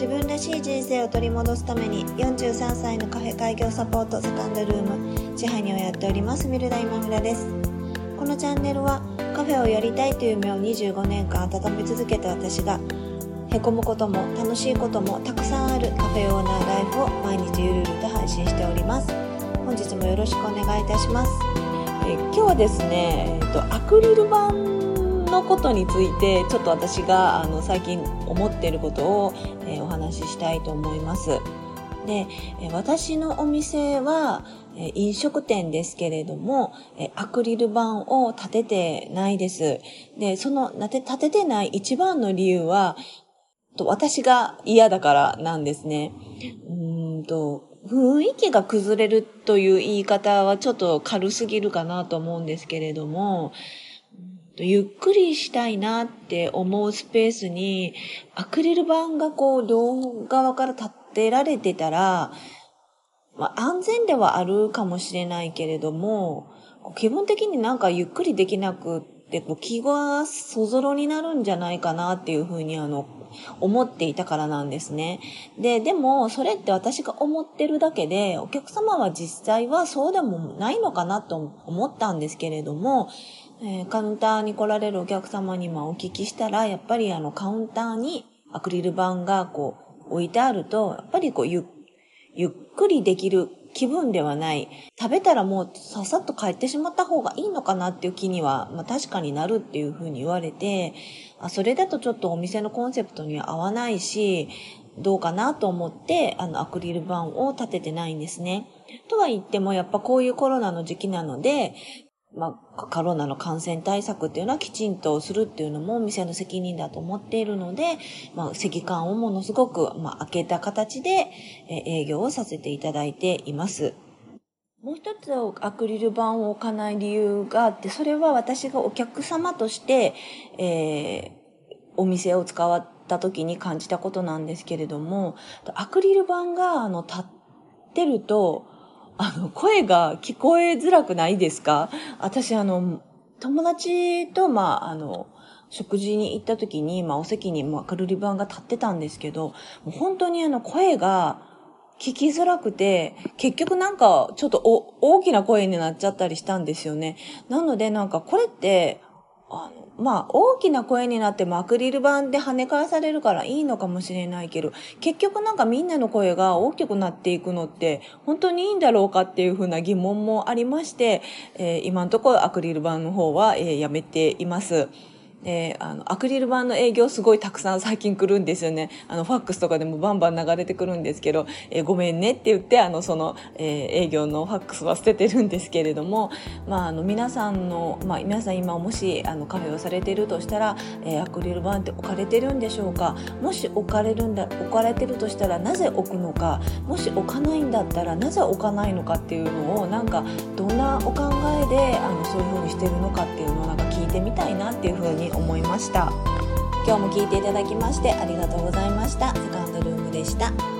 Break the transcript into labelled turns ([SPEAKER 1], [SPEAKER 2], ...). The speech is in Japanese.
[SPEAKER 1] 自分らしい人生を取り戻すために43歳のカフェ開業サポートセカンドルーム支配人をやっておりますミルダ今村です。このチャンネルはカフェをやりたいという夢を25年間温め続けた私がへこむことも楽しいこともたくさんあるカフェオーナーライフを毎日ゆるゆると配信しております。本日もよろしくお願いいたします。
[SPEAKER 2] え今日はですね、えっと、アクリル板のことについてちょっと私があの最近思っていることを、えー、お話ししたいと思います。で、私のお店は、飲食店ですけれども、アクリル板を立ててないです。で、その立ててない一番の理由は、私が嫌だからなんですね。うーんと、雰囲気が崩れるという言い方はちょっと軽すぎるかなと思うんですけれども、ゆっくりしたいなって思うスペースに、アクリル板がこう、両側から立てられてたら、まあ、安全ではあるかもしれないけれども、気分的になんかゆっくりできなくって、こう気がそぞろになるんじゃないかなっていうふうにあの、思っていたからなんですね。で、でも、それって私が思ってるだけで、お客様は実際はそうでもないのかなと思ったんですけれども、えー、カウンターに来られるお客様にもお聞きしたら、やっぱりあのカウンターにアクリル板がこう置いてあると、やっぱりこうゆゆっくりできる気分ではない。食べたらもうささっと帰ってしまった方がいいのかなっていう気には、まあ、確かになるっていうふうに言われて、あそれだとちょっとお店のコンセプトには合わないし、どうかなと思って、あの、アクリル板を立ててないんですね。とは言っても、やっぱこういうコロナの時期なので、まあ、コロナの感染対策っていうのはきちんとするっていうのもお店の責任だと思っているので、まあ、席間をものすごく、まあ、開けた形で、営業をさせていただいています。もう一つアクリル板を置かない理由があって、それは私がお客様として、えー、お店を使った時に感じたことなんですけれども、アクリル板が、あの、立ってると、あの、声が聞こえづらくないですか？私、あの、友達と、まあ、あの、食事に行った時に、まあ、お席に、まあ、カルリバンが立ってたんですけど、もう本当にあの、声が聞きづらくて、結局なんか、ちょっとお、大きな声になっちゃったりしたんですよね。なので、なんか、これって、あの、まあ、大きな声になってもアクリル板で跳ね返されるからいいのかもしれないけど、結局なんかみんなの声が大きくなっていくのって、本当にいいんだろうかっていうふうな疑問もありまして、えー、今のところアクリル板の方は、えー、やめています。えー、あの、アクリル板の営業すごいたくさん最近来るんですよね。あの、ファックスとかでもバンバン流れてくるんですけど、えー、ごめんねって言って、あの、その、えー、営業のファックスは捨ててるんですけれども、まあ、あの、皆さんの、まあ、皆さん今もし、あの、カフェをされているとしたら、えー、アクリル板って置かれてるんでしょうか？もし置かれるんだ、置かれてるとしたらなぜ置くのか、もし置かないんだったらなぜ置かないのかっていうのを、なんか、どんなお考えで、あの、そういうふうにしてるのかっていうのをなんか聞いてみたいなっていうふうにに思いました。今日も聞いていただきましてありがとうございましたセカンドルームでした